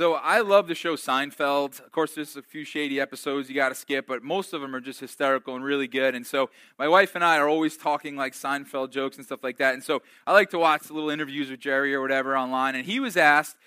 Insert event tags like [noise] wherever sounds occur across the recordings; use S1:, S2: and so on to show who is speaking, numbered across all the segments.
S1: So I love the show Seinfeld. Of course, there's a few shady episodes you got to skip, but most of them are just hysterical and really good. And so my wife and I are always talking like Seinfeld jokes and stuff like that. And so I like to watch little interviews with Jerry or whatever online. And he was asked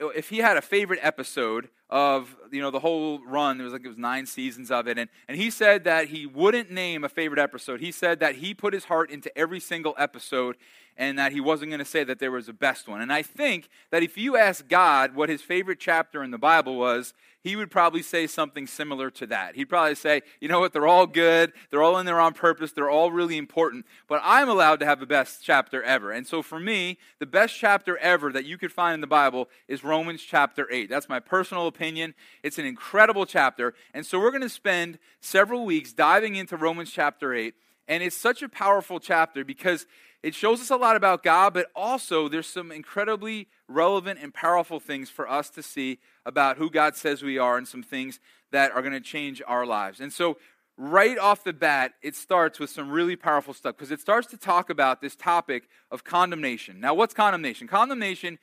S1: if he had a favorite episode of you know the whole run there was like it was nine seasons of it and, and he said that he wouldn't name a favorite episode he said that he put his heart into every single episode and that he wasn't going to say that there was a best one. And I think that if you ask God what his favorite chapter in the Bible was, he would probably say something similar to that. He'd probably say, you know what, they're all good, they're all in there on purpose, they're all really important, but I'm allowed to have the best chapter ever. And so for me, the best chapter ever that you could find in the Bible is Romans chapter 8. That's my personal opinion. It's an incredible chapter. And so we're going to spend several weeks diving into Romans chapter 8. And it's such a powerful chapter because it shows us a lot about God, but also there's some incredibly relevant and powerful things for us to see about who God says we are and some things that are going to change our lives. And so, right off the bat, it starts with some really powerful stuff because it starts to talk about this topic of condemnation. Now, what's condemnation? Condemnation,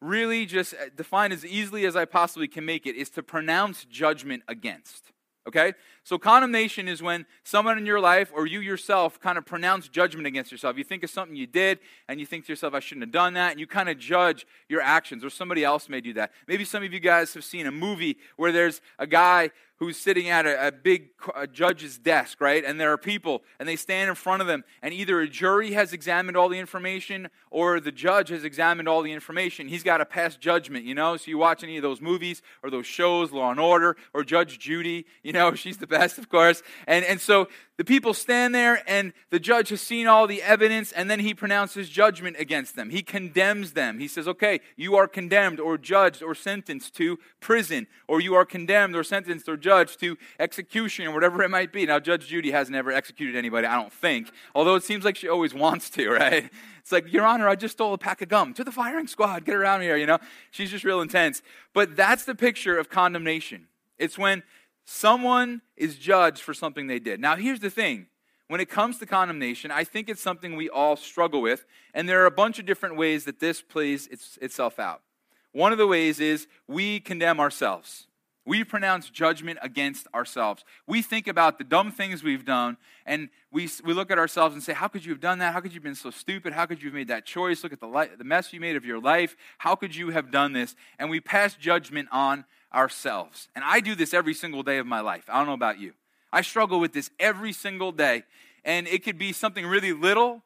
S1: really just uh, defined as easily as I possibly can make it, is to pronounce judgment against. Okay? So, condemnation is when someone in your life or you yourself kind of pronounce judgment against yourself. You think of something you did and you think to yourself, I shouldn't have done that. And you kind of judge your actions or somebody else may do that. Maybe some of you guys have seen a movie where there's a guy who's sitting at a, a big a judge's desk, right? And there are people, and they stand in front of them, and either a jury has examined all the information or the judge has examined all the information. He's got to pass judgment, you know? So you watch any of those movies or those shows, Law and Order or Judge Judy, you know, [laughs] she's the best, of course. And, and so the people stand there, and the judge has seen all the evidence, and then he pronounces judgment against them. He condemns them. He says, okay, you are condemned or judged or sentenced to prison, or you are condemned or sentenced or judged to execution, or whatever it might be. Now, Judge Judy has never executed anybody, I don't think, although it seems like she always wants to, [laughs] right? It's like, Your Honor, I just stole a pack of gum. To the firing squad, get around here, you know? She's just real intense. But that's the picture of condemnation. It's when someone is judged for something they did. Now, here's the thing when it comes to condemnation, I think it's something we all struggle with, and there are a bunch of different ways that this plays its, itself out. One of the ways is we condemn ourselves. We pronounce judgment against ourselves. We think about the dumb things we've done, and we, we look at ourselves and say, How could you have done that? How could you have been so stupid? How could you have made that choice? Look at the, li- the mess you made of your life. How could you have done this? And we pass judgment on ourselves. And I do this every single day of my life. I don't know about you. I struggle with this every single day. And it could be something really little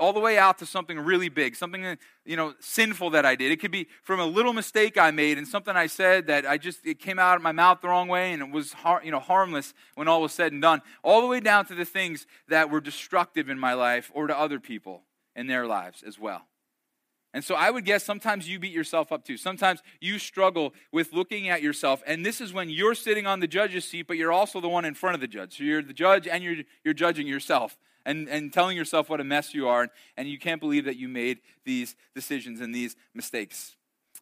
S1: all the way out to something really big, something you know sinful that I did. It could be from a little mistake I made and something I said that I just it came out of my mouth the wrong way and it was har- you know harmless when all was said and done. All the way down to the things that were destructive in my life or to other people in their lives as well. And so I would guess sometimes you beat yourself up too. Sometimes you struggle with looking at yourself. And this is when you're sitting on the judge's seat, but you're also the one in front of the judge. So you're the judge and you're, you're judging yourself and, and telling yourself what a mess you are. And you can't believe that you made these decisions and these mistakes.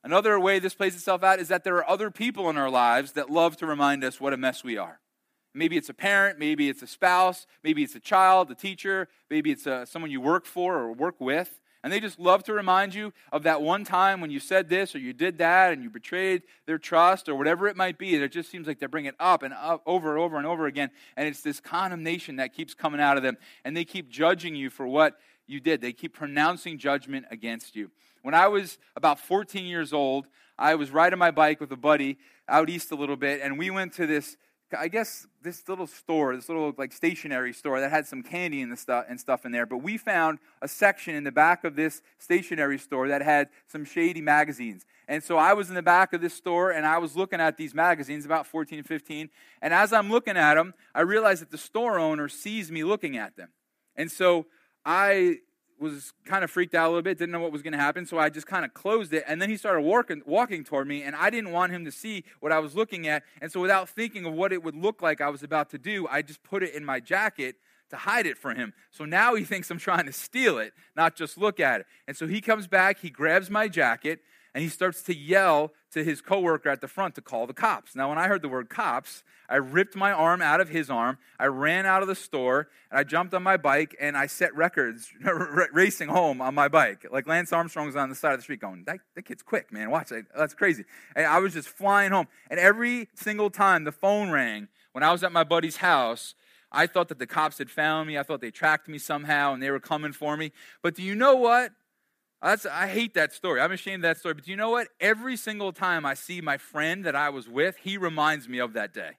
S1: Another way this plays itself out is that there are other people in our lives that love to remind us what a mess we are. Maybe it's a parent, maybe it's a spouse, maybe it's a child, a teacher, maybe it's a, uh, someone you work for or work with. And they just love to remind you of that one time when you said this or you did that and you betrayed their trust or whatever it might be. It just seems like they bring it up and up over and over and over again. And it's this condemnation that keeps coming out of them. And they keep judging you for what you did, they keep pronouncing judgment against you. When I was about 14 years old, I was riding my bike with a buddy out east a little bit, and we went to this I guess this little store, this little like stationery store that had some candy and, stuff, and stuff in there, but we found a section in the back of this stationery store that had some shady magazines. And so I was in the back of this store and I was looking at these magazines, about 14, 15. And as I'm looking at them, I realized that the store owner sees me looking at them. And so I was kind of freaked out a little bit, didn't know what was going to happen, so I just kind of closed it. And then he started walking, walking toward me, and I didn't want him to see what I was looking at. And so, without thinking of what it would look like I was about to do, I just put it in my jacket to hide it from him. So now he thinks I'm trying to steal it, not just look at it. And so he comes back, he grabs my jacket, and he starts to yell to his coworker at the front to call the cops. Now, when I heard the word cops, I ripped my arm out of his arm. I ran out of the store and I jumped on my bike and I set records [laughs] racing home on my bike. Like Lance Armstrong's on the side of the street going, that, that kid's quick, man. Watch it. That's crazy. And I was just flying home. And every single time the phone rang when I was at my buddy's house, I thought that the cops had found me. I thought they tracked me somehow and they were coming for me. But do you know what? That's, I hate that story. I'm ashamed of that story. But you know what? Every single time I see my friend that I was with, he reminds me of that day.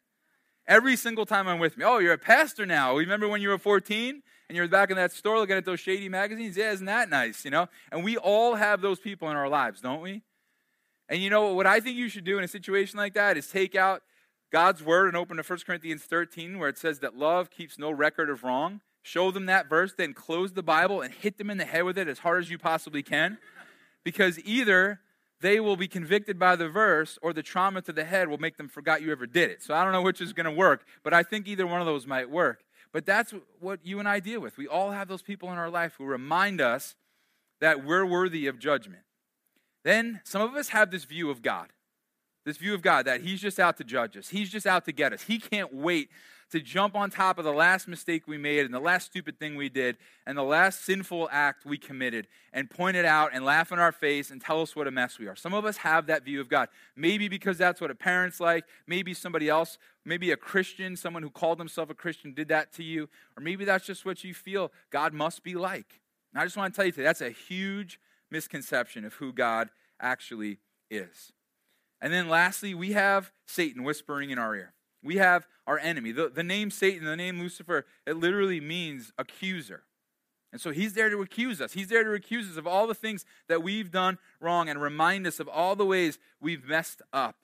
S1: Every single time I'm with me. Oh, you're a pastor now. Remember when you were 14 and you were back in that store looking at those shady magazines? Yeah, isn't that nice? You know? And we all have those people in our lives, don't we? And you know what I think you should do in a situation like that is take out God's word and open to 1 Corinthians 13 where it says that love keeps no record of wrong. Show them that verse, then close the Bible and hit them in the head with it as hard as you possibly can. Because either they will be convicted by the verse or the trauma to the head will make them forget you ever did it. So I don't know which is going to work, but I think either one of those might work. But that's what you and I deal with. We all have those people in our life who remind us that we're worthy of judgment. Then some of us have this view of God this view of God that He's just out to judge us, He's just out to get us. He can't wait to jump on top of the last mistake we made and the last stupid thing we did and the last sinful act we committed and point it out and laugh in our face and tell us what a mess we are. Some of us have that view of God. Maybe because that's what a parent's like, maybe somebody else, maybe a Christian, someone who called himself a Christian did that to you, or maybe that's just what you feel God must be like. And I just want to tell you today that's a huge misconception of who God actually is. And then lastly, we have Satan whispering in our ear. We have our enemy. The, the name Satan, the name Lucifer, it literally means accuser. And so he's there to accuse us. He's there to accuse us of all the things that we've done wrong and remind us of all the ways we've messed up.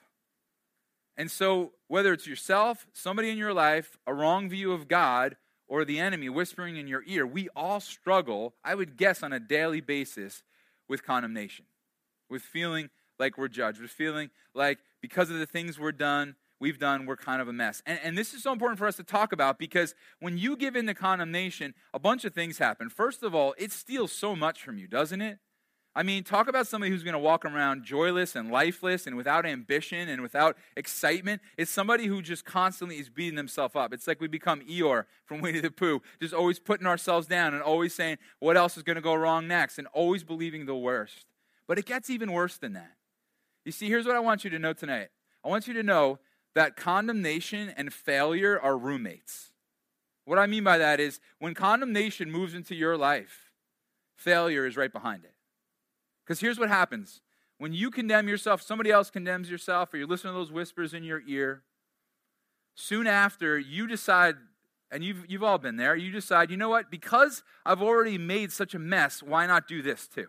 S1: And so, whether it's yourself, somebody in your life, a wrong view of God, or the enemy whispering in your ear, we all struggle, I would guess, on a daily basis with condemnation, with feeling like we're judged, with feeling like because of the things we're done, we've done, we're kind of a mess. And, and this is so important for us to talk about because when you give in to condemnation, a bunch of things happen. First of all, it steals so much from you, doesn't it? I mean, talk about somebody who's going to walk around joyless and lifeless and without ambition and without excitement. It's somebody who just constantly is beating themselves up. It's like we become Eeyore from Winnie the Pooh, just always putting ourselves down and always saying what else is going to go wrong next and always believing the worst. But it gets even worse than that. You see, here's what I want you to know tonight I want you to know that condemnation and failure are roommates. What I mean by that is when condemnation moves into your life, failure is right behind it. Because here's what happens when you condemn yourself, somebody else condemns yourself, or you're listening to those whispers in your ear, soon after you decide, and you've, you've all been there, you decide, you know what, because I've already made such a mess, why not do this too?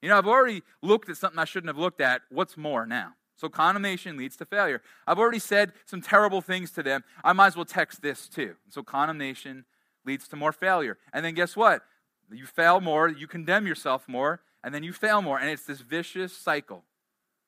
S1: You know, I've already looked at something I shouldn't have looked at. What's more now? So condemnation leads to failure. I've already said some terrible things to them. I might as well text this too. So condemnation leads to more failure. And then guess what? You fail more, you condemn yourself more, and then you fail more. And it's this vicious cycle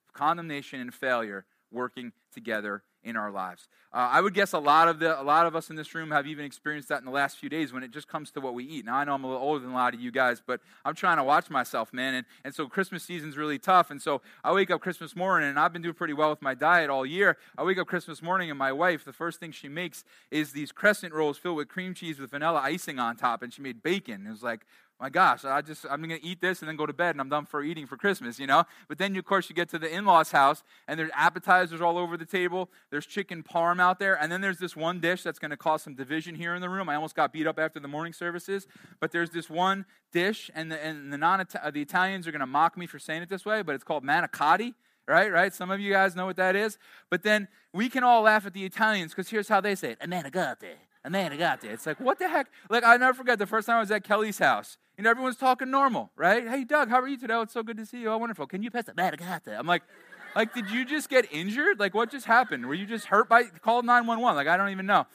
S1: of condemnation and failure working together in our lives. Uh, I would guess a lot of the a lot of us in this room have even experienced that in the last few days when it just comes to what we eat. Now I know I'm a little older than a lot of you guys, but I'm trying to watch myself, man. And and so Christmas season's really tough. And so I wake up Christmas morning, and I've been doing pretty well with my diet all year. I wake up Christmas morning, and my wife, the first thing she makes is these crescent rolls filled with cream cheese with vanilla icing on top, and she made bacon. It was like my gosh, I just I'm gonna eat this and then go to bed and I'm done for eating for Christmas, you know. But then of course you get to the in-laws' house and there's appetizers all over the table. There's chicken parm out there, and then there's this one dish that's gonna cause some division here in the room. I almost got beat up after the morning services, but there's this one dish, and the and the non uh, the Italians are gonna mock me for saying it this way, but it's called manicotti. Right, right. Some of you guys know what that is. But then we can all laugh at the Italians because here's how they say it: a manicotti, a manicotti. It's like what the heck? Like I never forget the first time I was at Kelly's house and everyone's talking normal, right? Hey, Doug, how are you today? Oh, it's so good to see you. Oh, wonderful. Can you pass the Madagascar? I'm like, like, did you just get injured? Like, what just happened? Were you just hurt by, call 911? Like, I don't even know.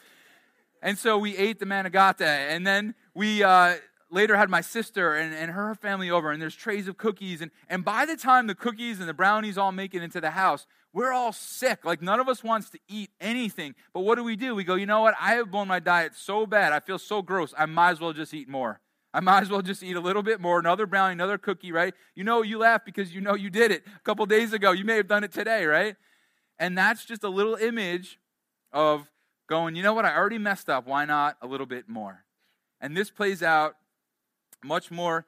S1: And so we ate the manigata, and then we uh, later had my sister and, and her family over, and there's trays of cookies. And, and by the time the cookies and the brownies all make it into the house, we're all sick. Like, none of us wants to eat anything. But what do we do? We go, you know what? I have blown my diet so bad. I feel so gross. I might as well just eat more. I might as well just eat a little bit more, another brownie, another cookie, right? You know, you laugh because you know you did it a couple days ago. You may have done it today, right? And that's just a little image of going, you know what, I already messed up. Why not a little bit more? And this plays out much more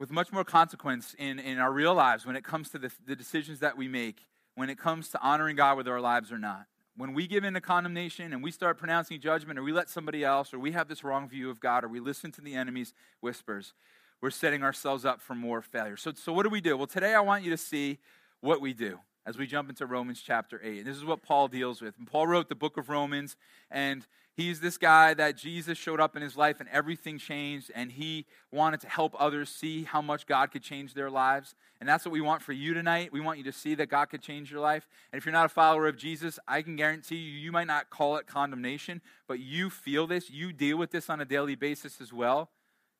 S1: with much more consequence in, in our real lives when it comes to the, the decisions that we make, when it comes to honoring God with our lives or not. When we give in to condemnation and we start pronouncing judgment, or we let somebody else, or we have this wrong view of God, or we listen to the enemy's whispers, we're setting ourselves up for more failure. So, so what do we do? Well, today I want you to see what we do as we jump into Romans chapter 8. And this is what Paul deals with. And Paul wrote the book of Romans, and he's this guy that Jesus showed up in his life and everything changed, and he wanted to help others see how much God could change their lives. And that's what we want for you tonight. We want you to see that God could change your life. And if you're not a follower of Jesus, I can guarantee you, you might not call it condemnation, but you feel this, you deal with this on a daily basis as well.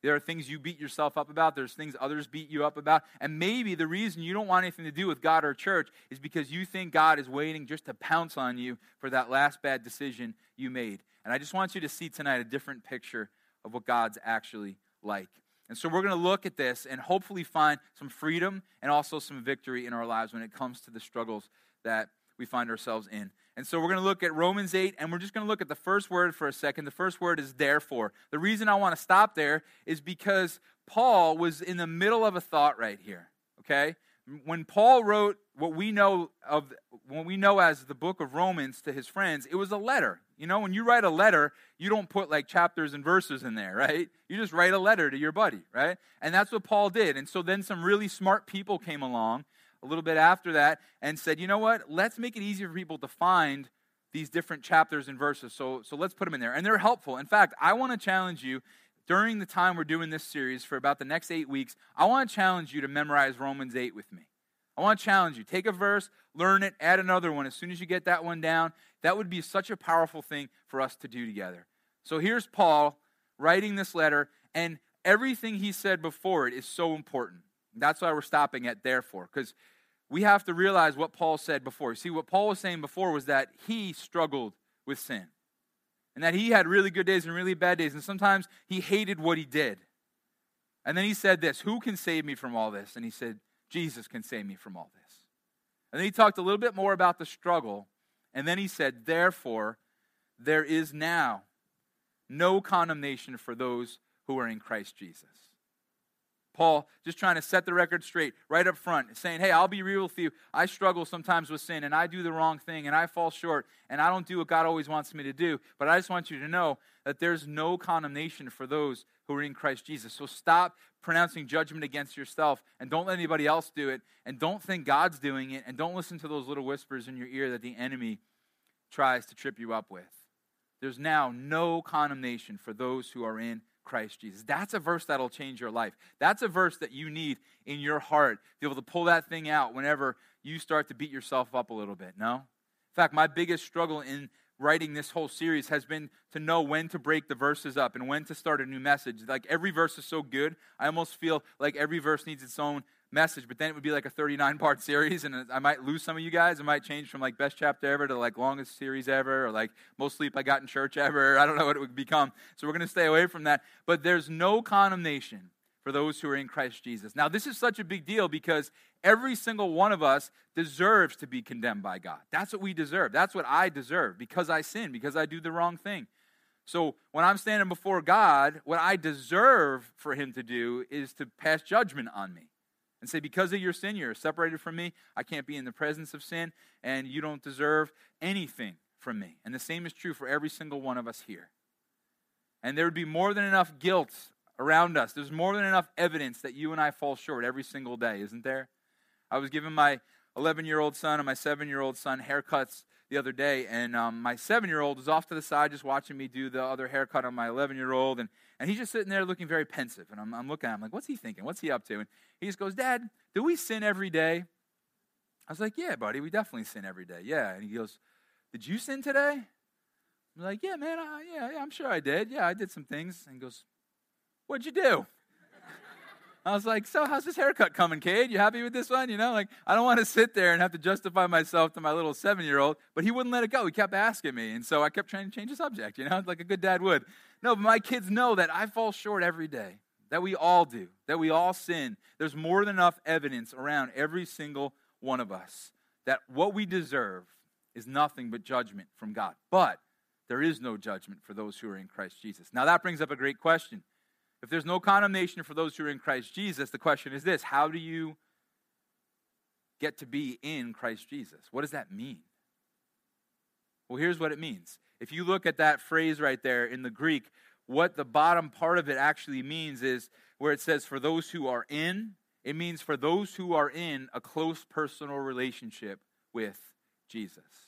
S1: There are things you beat yourself up about. There's things others beat you up about. And maybe the reason you don't want anything to do with God or church is because you think God is waiting just to pounce on you for that last bad decision you made. And I just want you to see tonight a different picture of what God's actually like. And so we're going to look at this and hopefully find some freedom and also some victory in our lives when it comes to the struggles that we find ourselves in. And so we're going to look at Romans 8, and we're just going to look at the first word for a second. The first word is therefore. The reason I want to stop there is because Paul was in the middle of a thought right here, okay? When Paul wrote what we know of what we know as the book of Romans to his friends, it was a letter. You know, when you write a letter, you don't put like chapters and verses in there, right? You just write a letter to your buddy, right? And that's what Paul did. And so then some really smart people came along a little bit after that and said, you know what? Let's make it easier for people to find these different chapters and verses. So, so let's put them in there. And they're helpful. In fact, I want to challenge you during the time we're doing this series for about the next eight weeks, I want to challenge you to memorize Romans 8 with me. I want to challenge you. Take a verse, learn it, add another one. As soon as you get that one down, that would be such a powerful thing for us to do together. So here's Paul writing this letter, and everything he said before it is so important. That's why we're stopping at therefore, because we have to realize what Paul said before. See, what Paul was saying before was that he struggled with sin, and that he had really good days and really bad days, and sometimes he hated what he did. And then he said this Who can save me from all this? And he said, Jesus can save me from all this. And then he talked a little bit more about the struggle, and then he said, Therefore, there is now no condemnation for those who are in Christ Jesus. Paul just trying to set the record straight right up front, saying, Hey, I'll be real with you. I struggle sometimes with sin, and I do the wrong thing, and I fall short, and I don't do what God always wants me to do. But I just want you to know that there's no condemnation for those who are in Christ Jesus. So stop pronouncing judgment against yourself, and don't let anybody else do it, and don't think God's doing it, and don't listen to those little whispers in your ear that the enemy tries to trip you up with. There's now no condemnation for those who are in Christ Jesus. That's a verse that'll change your life. That's a verse that you need in your heart to be able to pull that thing out whenever you start to beat yourself up a little bit. No? In fact, my biggest struggle in writing this whole series has been to know when to break the verses up and when to start a new message. Like every verse is so good, I almost feel like every verse needs its own message, but then it would be like a 39 part [laughs] series, and I might lose some of you guys. It might change from like best chapter ever to like longest series ever, or like most sleep I got in church ever. [laughs] I don't know what it would become. So we're going to stay away from that. But there's no condemnation for those who are in Christ Jesus. Now, this is such a big deal because every single one of us deserves to be condemned by God. That's what we deserve. That's what I deserve because I sin, because I do the wrong thing. So when I'm standing before God, what I deserve for Him to do is to pass judgment on me and say, Because of your sin, you're separated from me. I can't be in the presence of sin, and you don't deserve anything from me. And the same is true for every single one of us here. And there would be more than enough guilt around us. There's more than enough evidence that you and I fall short every single day, isn't there? I was giving my 11 year old son and my 7 year old son haircuts the other day, and um, my 7 year old was off to the side just watching me do the other haircut on my 11 year old. And and he's just sitting there looking very pensive. And I'm, I'm looking at him like, what's he thinking? What's he up to? And he just goes, Dad, do we sin every day? I was like, yeah, buddy, we definitely sin every day. Yeah. And he goes, did you sin today? I'm like, yeah, man, I, yeah, yeah, I'm sure I did. Yeah, I did some things. And he goes, what'd you do? I was like, so how's this haircut coming, Cade? You happy with this one? You know, like, I don't want to sit there and have to justify myself to my little seven year old, but he wouldn't let it go. He kept asking me. And so I kept trying to change the subject, you know, [laughs] like a good dad would. No, but my kids know that I fall short every day. that we all do, that we all sin. There's more than enough evidence around every single one of us that what we deserve is nothing but judgment from God. But there is no judgment for those who are in Christ Jesus. Now, that brings up a great question. If there's no condemnation for those who are in Christ Jesus, the question is this How do you get to be in Christ Jesus? What does that mean? Well, here's what it means. If you look at that phrase right there in the Greek, what the bottom part of it actually means is where it says, for those who are in, it means for those who are in a close personal relationship with Jesus.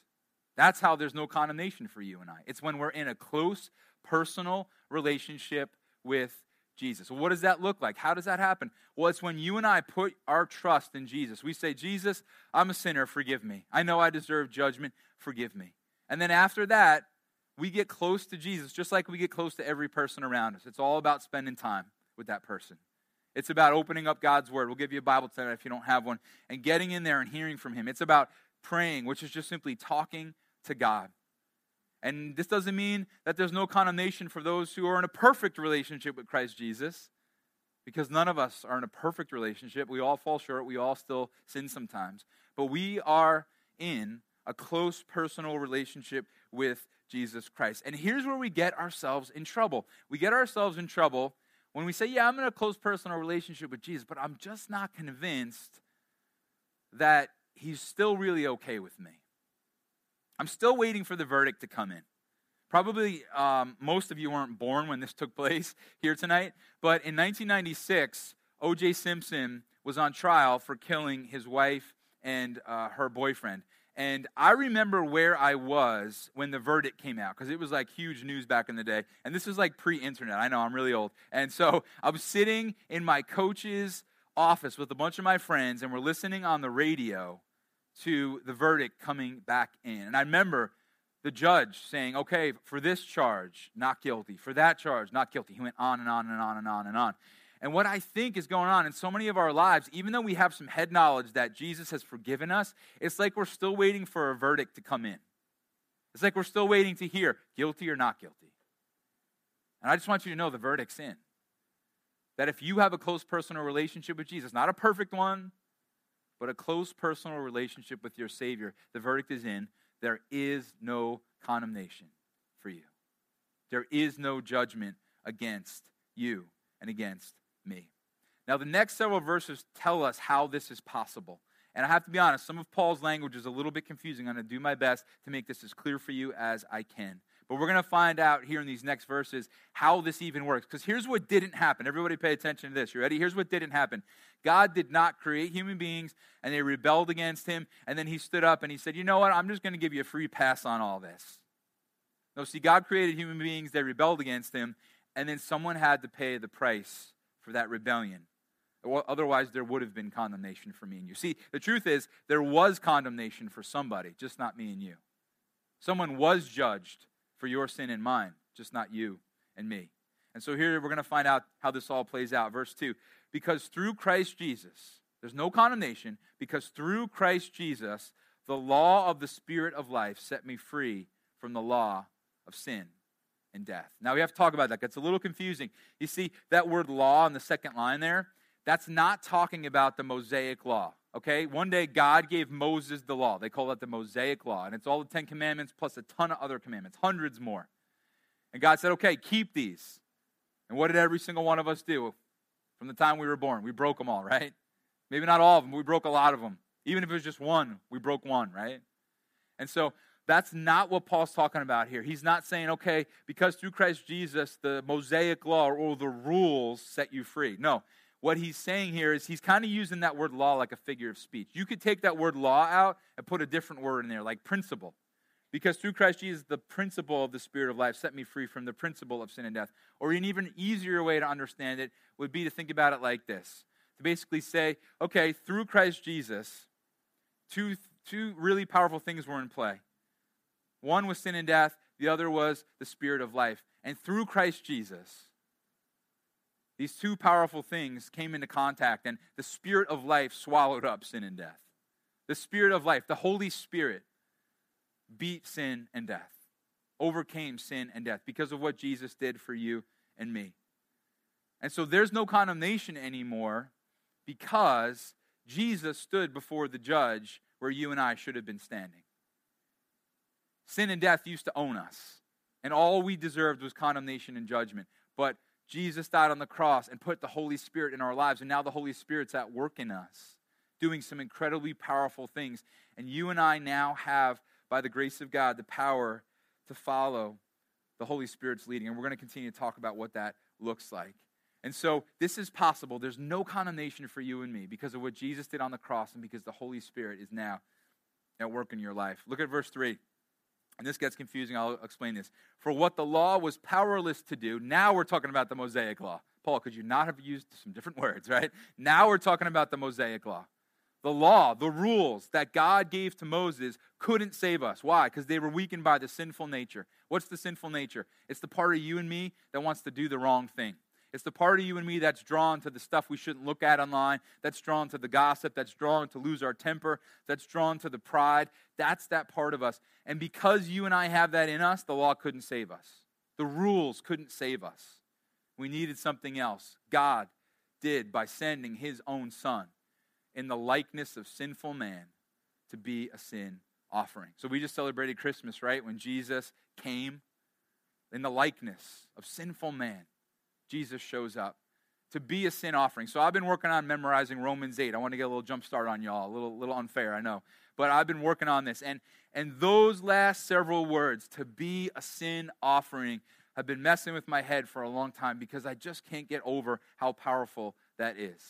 S1: That's how there's no condemnation for you and I. It's when we're in a close personal relationship with Jesus. Well, what does that look like? How does that happen? Well, it's when you and I put our trust in Jesus. We say, Jesus, I'm a sinner, forgive me. I know I deserve judgment, forgive me. And then after that, we get close to Jesus just like we get close to every person around us. It's all about spending time with that person. It's about opening up God's Word. We'll give you a Bible tonight if you don't have one, and getting in there and hearing from Him. It's about praying, which is just simply talking to God. And this doesn't mean that there's no condemnation for those who are in a perfect relationship with Christ Jesus, because none of us are in a perfect relationship. We all fall short, we all still sin sometimes. But we are in a close personal relationship with Jesus Christ. And here's where we get ourselves in trouble. We get ourselves in trouble when we say, Yeah, I'm in a close personal relationship with Jesus, but I'm just not convinced that he's still really okay with me. I'm still waiting for the verdict to come in. Probably um, most of you weren't born when this [laughs] took place here tonight, but in 1996, O.J. Simpson was on trial for killing his wife and uh, her boyfriend. And I remember where I was when the verdict came out because it was like huge news back in the day. And this was like pre internet. I know, I'm really old. And so I was sitting in my coach's office with a bunch of my friends, and we're listening on the radio to the verdict coming back in. And I remember the judge saying, okay, for this charge, not guilty. For that charge, not guilty. He went on and on and on and on and on. And what I think is going on in so many of our lives, even though we have some head knowledge that Jesus has forgiven us, it's like we're still waiting for a verdict to come in. It's like we're still waiting to hear guilty or not guilty. And I just want you to know the verdict's in. That if you have a close personal relationship with Jesus, not a perfect one, but a close personal relationship with your Savior, the verdict is in. There is no condemnation for you. There is no judgment against you and against me. Now, the next several verses tell us how this is possible. And I have to be honest, some of Paul's language is a little bit confusing. I'm going to do my best to make this as clear for you as I can. But we're going to find out here in these next verses how this even works. Because here's what didn't happen. Everybody pay attention to this. You ready? Here's what didn't happen God did not create human beings, and they rebelled against him. And then he stood up and he said, You know what? I'm just going to give you a free pass on all this. No, see, God created human beings, they rebelled against him, and then someone had to pay the price for that rebellion. Otherwise, there would have been condemnation for me and you. See, the truth is, there was condemnation for somebody, just not me and you. Someone was judged for your sin and mine, just not you and me. And so here we're going to find out how this all plays out. Verse 2 Because through Christ Jesus, there's no condemnation, because through Christ Jesus, the law of the Spirit of life set me free from the law of sin and death. Now we have to talk about that. It's a little confusing. You see, that word law in the second line there, that's not talking about the Mosaic law. Okay? One day God gave Moses the law. They call that the Mosaic law. And it's all the Ten Commandments plus a ton of other commandments, hundreds more. And God said, okay, keep these. And what did every single one of us do from the time we were born? We broke them all, right? Maybe not all of them, we broke a lot of them. Even if it was just one, we broke one, right? And so that's not what Paul's talking about here. He's not saying, okay, because through Christ Jesus, the Mosaic law or the rules set you free. No, what he's saying here is he's kind of using that word law like a figure of speech. You could take that word law out and put a different word in there, like principle. Because through Christ Jesus, the principle of the Spirit of life set me free from the principle of sin and death. Or an even easier way to understand it would be to think about it like this to basically say, okay, through Christ Jesus, two, two really powerful things were in play. One was sin and death, the other was the Spirit of life. And through Christ Jesus, these two powerful things came into contact, and the Spirit of life swallowed up sin and death. The Spirit of life, the Holy Spirit, beat sin and death, overcame sin and death because of what Jesus did for you and me. And so there's no condemnation anymore because Jesus stood before the judge where you and I should have been standing. Sin and death used to own us, and all we deserved was condemnation and judgment. But Jesus died on the cross and put the Holy Spirit in our lives, and now the Holy Spirit's at work in us, doing some incredibly powerful things. And you and I now have, by the grace of God, the power to follow the Holy Spirit's leading. And we're going to continue to talk about what that looks like. And so this is possible. There's no condemnation for you and me because of what Jesus did on the cross and because the Holy Spirit is now at work in your life. Look at verse 3. And this gets confusing. I'll explain this. For what the law was powerless to do, now we're talking about the Mosaic law. Paul, could you not have used some different words, right? Now we're talking about the Mosaic law. The law, the rules that God gave to Moses couldn't save us. Why? Because they were weakened by the sinful nature. What's the sinful nature? It's the part of you and me that wants to do the wrong thing. It's the part of you and me that's drawn to the stuff we shouldn't look at online, that's drawn to the gossip, that's drawn to lose our temper, that's drawn to the pride. That's that part of us. And because you and I have that in us, the law couldn't save us. The rules couldn't save us. We needed something else. God did by sending his own son in the likeness of sinful man to be a sin offering. So we just celebrated Christmas, right? When Jesus came in the likeness of sinful man Jesus shows up to be a sin offering. So I've been working on memorizing Romans 8. I want to get a little jump start on y'all. A little, little unfair, I know. But I've been working on this. And, and those last several words, to be a sin offering, have been messing with my head for a long time because I just can't get over how powerful that is.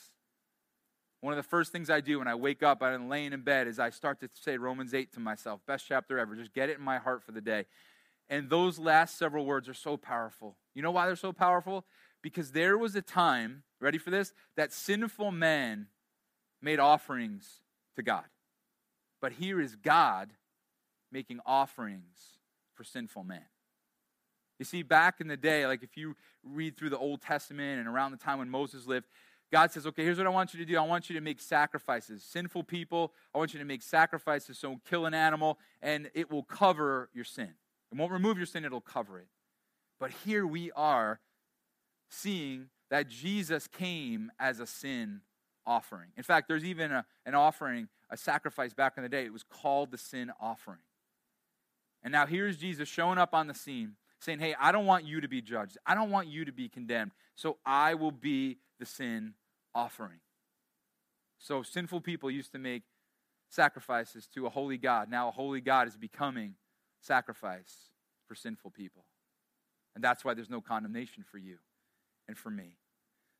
S1: One of the first things I do when I wake up I'm laying in bed is I start to say Romans 8 to myself. Best chapter ever. Just get it in my heart for the day. And those last several words are so powerful. You know why they're so powerful? Because there was a time, ready for this, that sinful men made offerings to God. But here is God making offerings for sinful men. You see, back in the day, like if you read through the Old Testament and around the time when Moses lived, God says, okay, here's what I want you to do. I want you to make sacrifices. Sinful people, I want you to make sacrifices. So kill an animal, and it will cover your sin. It won't remove your sin, it'll cover it. But here we are seeing that Jesus came as a sin offering. In fact, there's even a, an offering, a sacrifice back in the day. It was called the sin offering. And now here's Jesus showing up on the scene saying, Hey, I don't want you to be judged. I don't want you to be condemned. So I will be the sin offering. So sinful people used to make sacrifices to a holy God. Now a holy God is becoming sacrifice for sinful people. And that's why there's no condemnation for you and for me.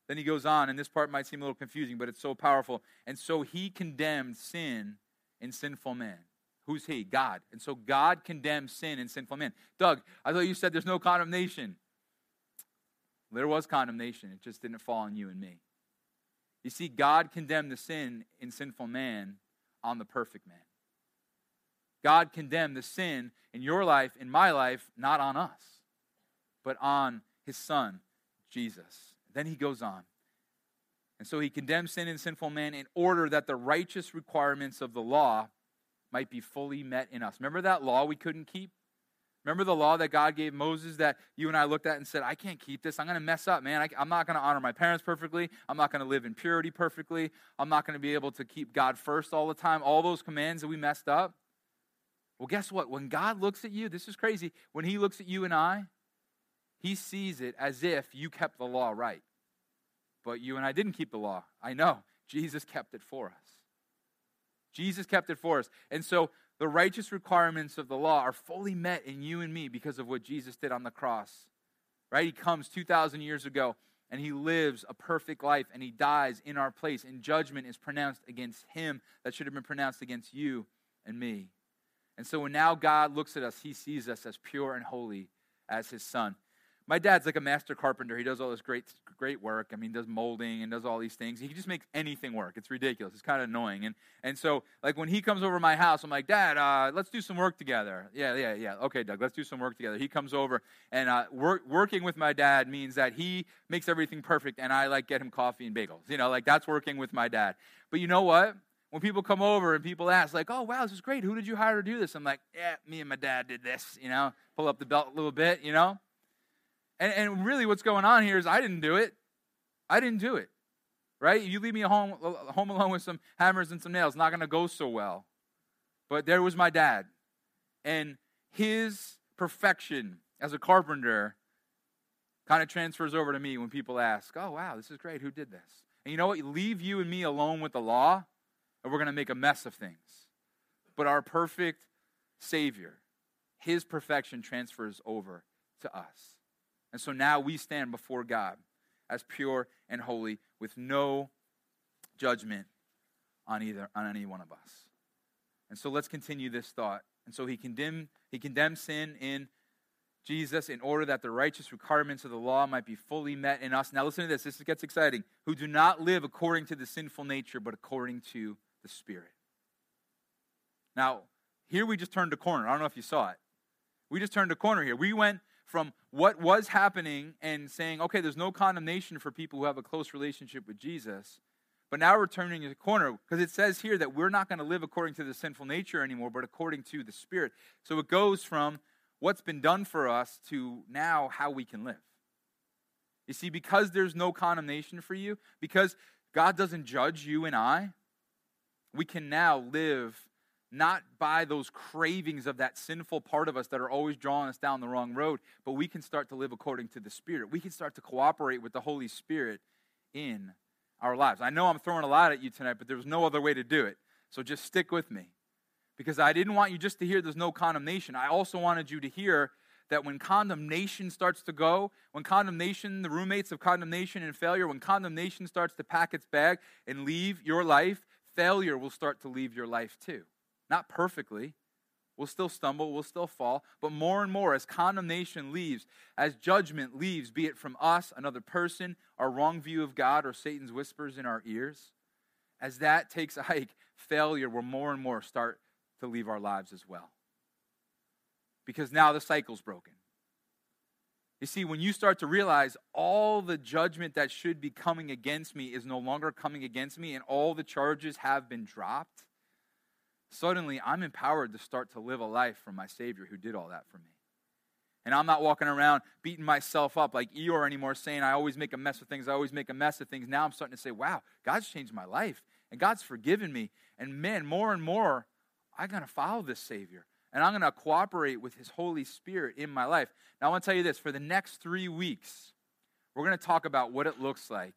S1: Then he goes on, and this part might seem a little confusing, but it's so powerful. And so he condemned sin in sinful man. Who's he? God. And so God condemns sin in sinful men. Doug, I thought you said there's no condemnation. There was condemnation, it just didn't fall on you and me. You see, God condemned the sin in sinful man on the perfect man. God condemned the sin in your life, in my life, not on us, but on his son, Jesus. Then he goes on. And so he condemns sin and sinful man in order that the righteous requirements of the law might be fully met in us. Remember that law we couldn't keep? Remember the law that God gave Moses that you and I looked at and said, I can't keep this. I'm going to mess up, man. I, am not going to honor my parents perfectly. I'm not going to live in purity perfectly. I'm not going to be able to keep God first all the time. All those commands that we messed up. Well, guess what? When God looks at you, this is crazy. When He looks at you and I, he sees it as if you kept the law right. But you and I didn't keep the law. I know. Jesus kept it for us. Jesus kept it for us. And so the righteous requirements of the law are fully met in you and me because of what Jesus did on the cross. Right? He comes 2,000 years ago and he lives a perfect life and he dies in our place, and judgment is pronounced against him that should have been pronounced against you and me. And so when now God looks at us, he sees us as pure and holy as his son my dad's like a master carpenter. He does all this great, great work. I mean, does molding and does all these things. He just makes anything work. It's ridiculous. It's kind of annoying. And and so, like when he comes over my house, I'm like, Dad, uh, let's do some work together. Yeah, yeah, yeah. Okay, Doug, let's do some work together. He comes over, and uh, work, working with my dad means that he makes everything perfect, and I like get him coffee and bagels. You know, like that's working with my dad. But you know what? When people come over and people ask, like, "Oh, wow, this is great. Who did you hire to do this?" I'm like, "Yeah, me and my dad did this." You know, pull up the belt a little bit. You know. And, and really, what's going on here is I didn't do it. I didn't do it. Right? You leave me home, home alone with some hammers and some nails, not going to go so well. But there was my dad. And his perfection as a carpenter kind of transfers over to me when people ask, Oh, wow, this is great. Who did this? And you know what? Leave you and me alone with the law, and we're going to make a mess of things. But our perfect Savior, his perfection transfers over to us. And so now we stand before God as pure and holy with no judgment on either on any one of us. And so let's continue this thought. And so he condemned he condemned sin in Jesus in order that the righteous requirements of the law might be fully met in us. Now listen to this. This gets exciting. Who do not live according to the sinful nature, but according to the Spirit. Now, here we just turned a corner. I don't know if you saw it. We just turned a corner here. We went from what was happening and saying, okay, there's no condemnation for people who have a close relationship with Jesus. But now we're turning a corner because it says here that we're not going to live according to the sinful nature anymore, but according to the Spirit. So it goes from what's been done for us to now how we can live. You see, because there's no condemnation for you, because God doesn't judge you and I, we can now live not by those cravings of that sinful part of us that are always drawing us down the wrong road, but we can start to live according to the Spirit. We can start to cooperate with the Holy Spirit in our lives. I know I'm throwing a lot at you tonight, but there's no other way to do it. So just stick with me because I didn't want you just to hear there's no condemnation. I also wanted you to hear that when condemnation starts to go, when condemnation, the roommates of condemnation and failure, when condemnation starts to pack its bag and leave your life, failure will start to leave your life too. Not perfectly. We'll still stumble, we'll still fall, but more and more as condemnation leaves, as judgment leaves, be it from us, another person, our wrong view of God, or Satan's whispers in our ears, as that takes a hike, failure will more and more start to leave our lives as well. Because now the cycle's broken. You see, when you start to realize all the judgment that should be coming against me is no longer coming against me and all the charges have been dropped, suddenly I'm empowered to start to live a life from my Savior who did all that for me. And I'm not walking around beating myself up like Eeyore anymore, saying I always make a mess of things, I always make a mess of things. Now I'm starting to say, wow, God's changed my life and God's forgiven me. And man, more and more, I'm going to follow this Savior and I'm going to cooperate with His Holy Spirit in my life. Now, I want to tell you this for the next three weeks, we're going to talk about what it looks like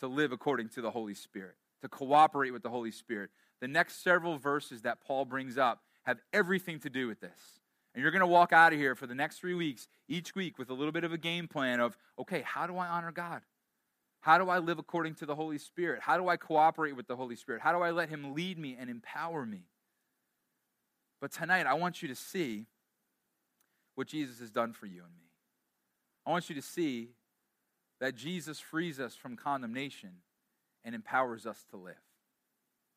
S1: to live according to the Holy Spirit, to cooperate with the Holy Spirit. The next several verses that Paul brings up have everything to do with this. And you're going to walk out of here for the next three weeks, each week, with a little bit of a game plan of, okay, how do I honor God? How do I live according to the Holy Spirit? How do I cooperate with the Holy Spirit? How do I let Him lead me and empower me? But tonight, I want you to see what Jesus has done for you and me. I want you to see that Jesus frees us from condemnation and empowers us to live.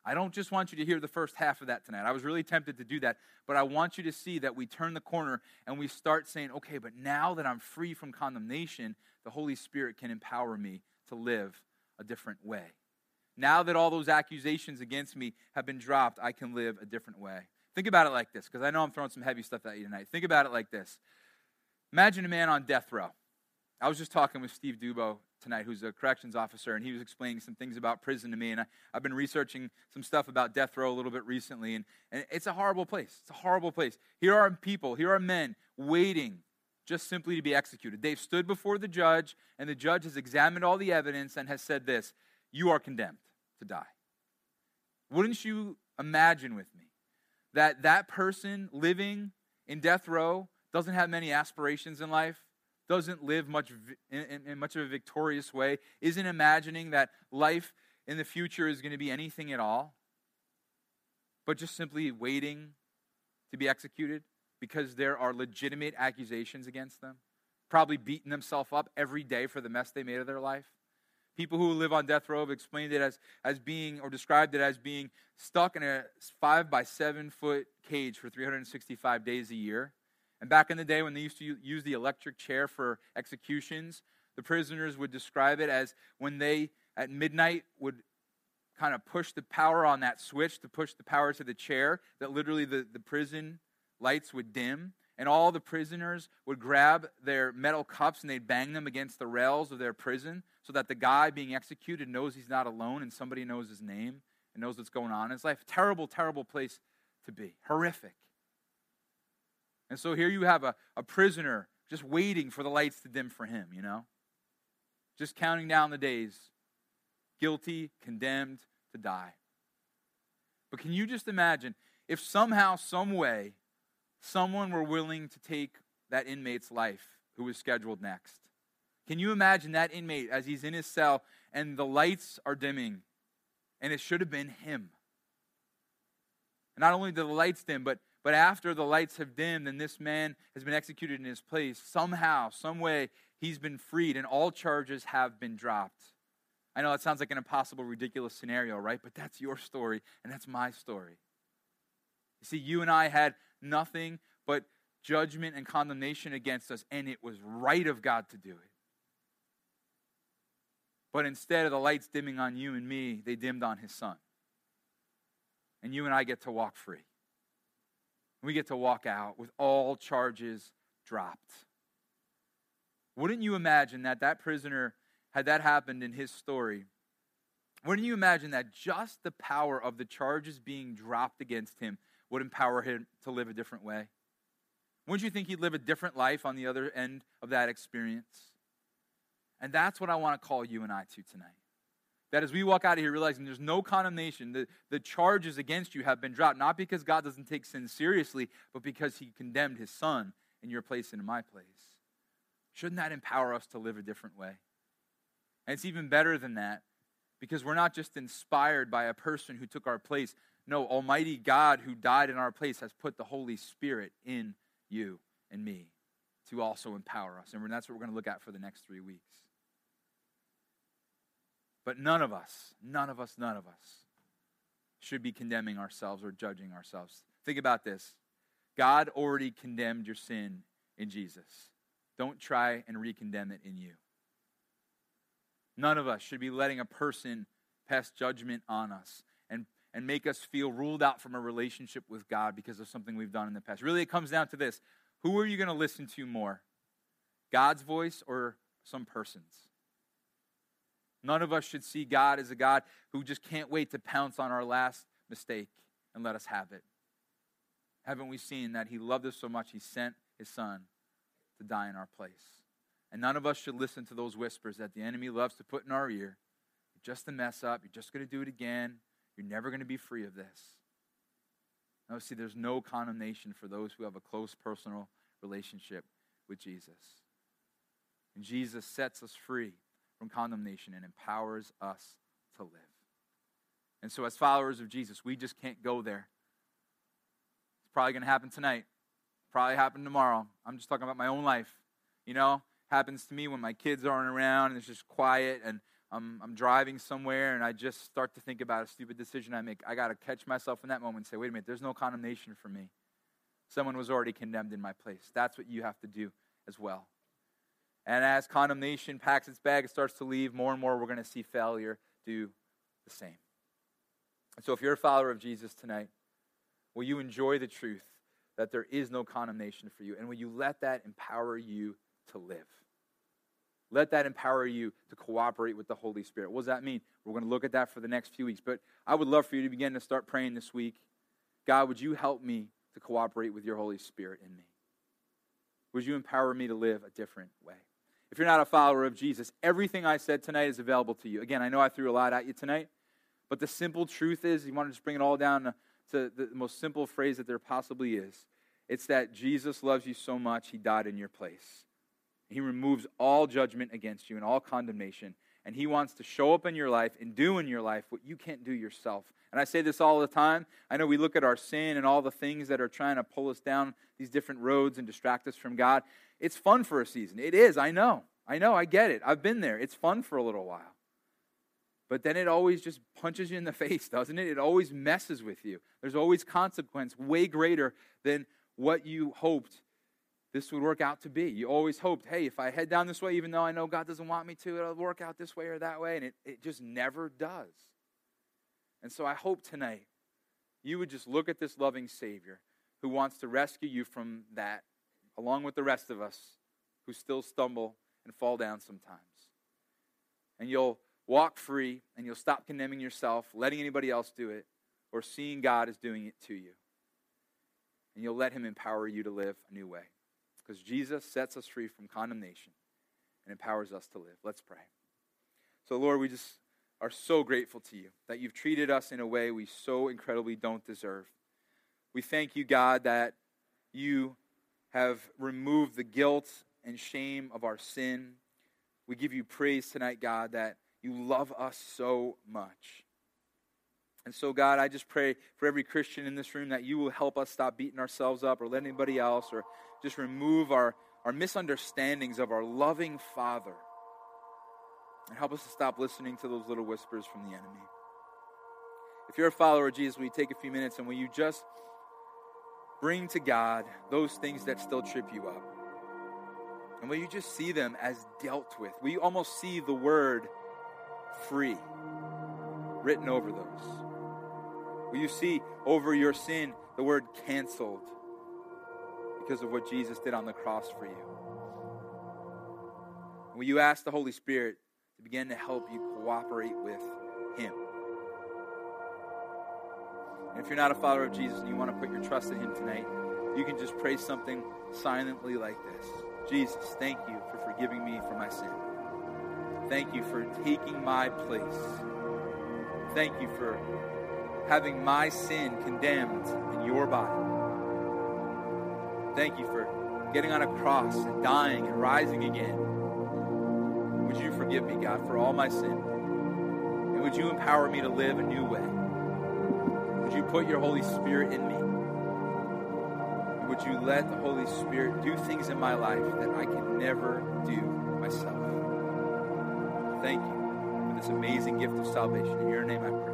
S1: I don't just want you to hear the first half of that tonight. I was really tempted to do that, but I want you to see that we turn the corner and we start saying, okay, but now that I'm free from condemnation, the Holy Spirit can empower me to live a different way. Now that all those accusations against me have been dropped, I can live a different way. Think about it like this, because I know I'm throwing some heavy stuff at you tonight. Think about it like this Imagine a man on death row. I was just talking with Steve Dubo tonight, who's a corrections officer, and he was explaining some things about prison to me. And I, have been researching some stuff about death row a little bit recently, and, and it's a horrible place. It's a horrible place. Here are people, here are men waiting just simply to be executed. They've stood before the judge, and the judge has examined all the evidence and has said this You are condemned to die. Wouldn't you imagine with me that that person living in death row doesn't have many aspirations in life? Doesn't live much in, in much of a victorious way, isn't imagining that life in the future is going to be anything at all, but just simply waiting to be executed because there are legitimate accusations against them, probably beating themselves up every day for the mess they made of their life. People who live on death row have explained it as, as being, or described it as being stuck in a five by seven foot cage for 365 days a year and back in the day when they used to use the electric chair for executions, the prisoners would describe it as when they, at midnight, would kind of push the power on that switch to push the power to the chair, that literally the, the prison lights would dim. and all the prisoners would grab their metal cups and they'd bang them against the rails of their prison so that the guy being executed knows he's not alone and somebody knows his name and knows what's going on in his life. Terrible, terrible place to be. Horrific. And so here you have a, a prisoner just waiting for the lights to dim for him, you know? Just counting down the days. Guilty, condemned to die. But can you just imagine if somehow, some way, someone were willing to take that inmate's life who was scheduled next? Can you imagine that inmate as he's in his cell and the lights are dimming and it should have been him? And not only do the lights dim, but, but after the lights have dimmed and this man has been executed in his place, somehow, some way, he's been freed and all charges have been dropped. I know it sounds like an impossible, ridiculous scenario, right? But that's your story and that's my story. You see, you and I had nothing but judgment and condemnation against us, and it was right of God to do it. But instead of the lights dimming on you and me, they dimmed on his son. And you and I get to walk free. We get to walk out with all charges dropped. Wouldn't you imagine that that prisoner, had that happened in his story, wouldn't you imagine that just the power of the charges being dropped against him would empower him to live a different way? Wouldn't you think he'd live a different life on the other end of that experience? And that's what I want to call you and I to tonight. That as we walk out of here realizing there's no condemnation, the, the charges against you have been dropped, not because God doesn't take sin seriously, but because he condemned his son in your place and in my place. Shouldn't that empower us to live a different way? And it's even better than that because we're not just inspired by a person who took our place. No, Almighty God who died in our place has put the Holy Spirit in you and me to also empower us. And that's what we're going to look at for the next three weeks. But none of us, none of us, none of us should be condemning ourselves or judging ourselves. Think about this God already condemned your sin in Jesus. Don't try and recondemn it in you. None of us should be letting a person pass judgment on us and, and make us feel ruled out from a relationship with God because of something we've done in the past. Really, it comes down to this who are you going to listen to more? God's voice or some person's? None of us should see God as a God who just can't wait to pounce on our last mistake and let us have it. Haven't we seen that He loved us so much, He sent His Son to die in our place? And none of us should listen to those whispers that the enemy loves to put in our ear. You're just a mess up. You're just going to do it again. You're never going to be free of this. Now, see, there's no condemnation for those who have a close personal relationship with Jesus. And Jesus sets us free from condemnation and empowers us to live. And so, as followers of Jesus, we just can't go there. It's probably going to happen tonight, probably happen tomorrow. I'm just talking about my own life. You know, happens to me when my kids aren't around and it's just quiet and I'm, I'm driving somewhere and I just start to think about a stupid decision I make. I got to catch myself in that moment and say, wait a minute, there's no condemnation for me. Someone was already condemned in my place. That's what you have to do as well. And as condemnation packs its bag and starts to leave, more and more we're going to see failure do the same. And so if you're a follower of Jesus tonight, will you enjoy the truth that there is no condemnation for you? And will you let that empower you to live? Let that empower you to cooperate with the Holy Spirit. What does that mean? We're going to look at that for the next few weeks. But I would love for you to begin to start praying this week. God, would you help me to cooperate with your Holy Spirit in me? Would you empower me to live a different way? If you're not a follower of Jesus, everything I said tonight is available to you. Again, I know I threw a lot at you tonight, but the simple truth is, you want to just bring it all down to the most simple phrase that there possibly is. It's that Jesus loves you so much, he died in your place. He removes all judgment against you and all condemnation. And He wants to show up in your life and do in your life what you can't do yourself. And I say this all the time. I know we look at our sin and all the things that are trying to pull us down these different roads and distract us from God. It's fun for a season. It is, I know. I know, I get it. I've been there. It's fun for a little while. But then it always just punches you in the [laughs] face, doesn't it? It always messes with you. There's always consequence way greater than what you hoped this would work out to be. You always hoped, hey, if I head down this way, even though I know God doesn't want me to, it'll work out this way or that way. And it, it just never does. And so I hope tonight you would just look at this loving Savior who wants to rescue you from that along with the rest of us who still stumble and fall down sometimes. And you'll walk free and you'll stop condemning yourself, letting anybody else do it, or seeing God as doing it to you. And you'll let Him empower you to live a new way. Because Jesus sets us free from condemnation and empowers us to live. Let's pray. So, Lord, we just are so grateful to you that you've treated us in a way we so incredibly don't deserve. We thank you, God, that you have removed the guilt and shame of our sin. We give you praise tonight, God, that you love us so much. And so, God, I just pray for every Christian in this room that you will help us stop beating ourselves up or let anybody else or just remove our, our misunderstandings of our loving Father and help us to stop listening to those little whispers from the enemy. If you're a follower of Jesus, will you take a few minutes and will you just bring to God those things that still trip you up? And will you just see them as dealt with? We almost see the word free written over those? Will you see over your sin the word canceled because of what Jesus did on the cross for you? Will you ask the Holy Spirit to begin to help you cooperate with Him? And if you're not a follower of Jesus and you want to put your trust in Him tonight, you can just pray something silently like this Jesus, thank you for forgiving me for my sin. Thank you for taking my place. Thank you for having my sin condemned in your body. Thank you for getting on a cross and dying and rising again. Would you forgive me, God, for all my sin? And would you empower me to live a new way? Would you put your Holy Spirit in me? And would you let the Holy Spirit do things in my life that I can never do myself? Thank you for this amazing gift of salvation. In your name I pray.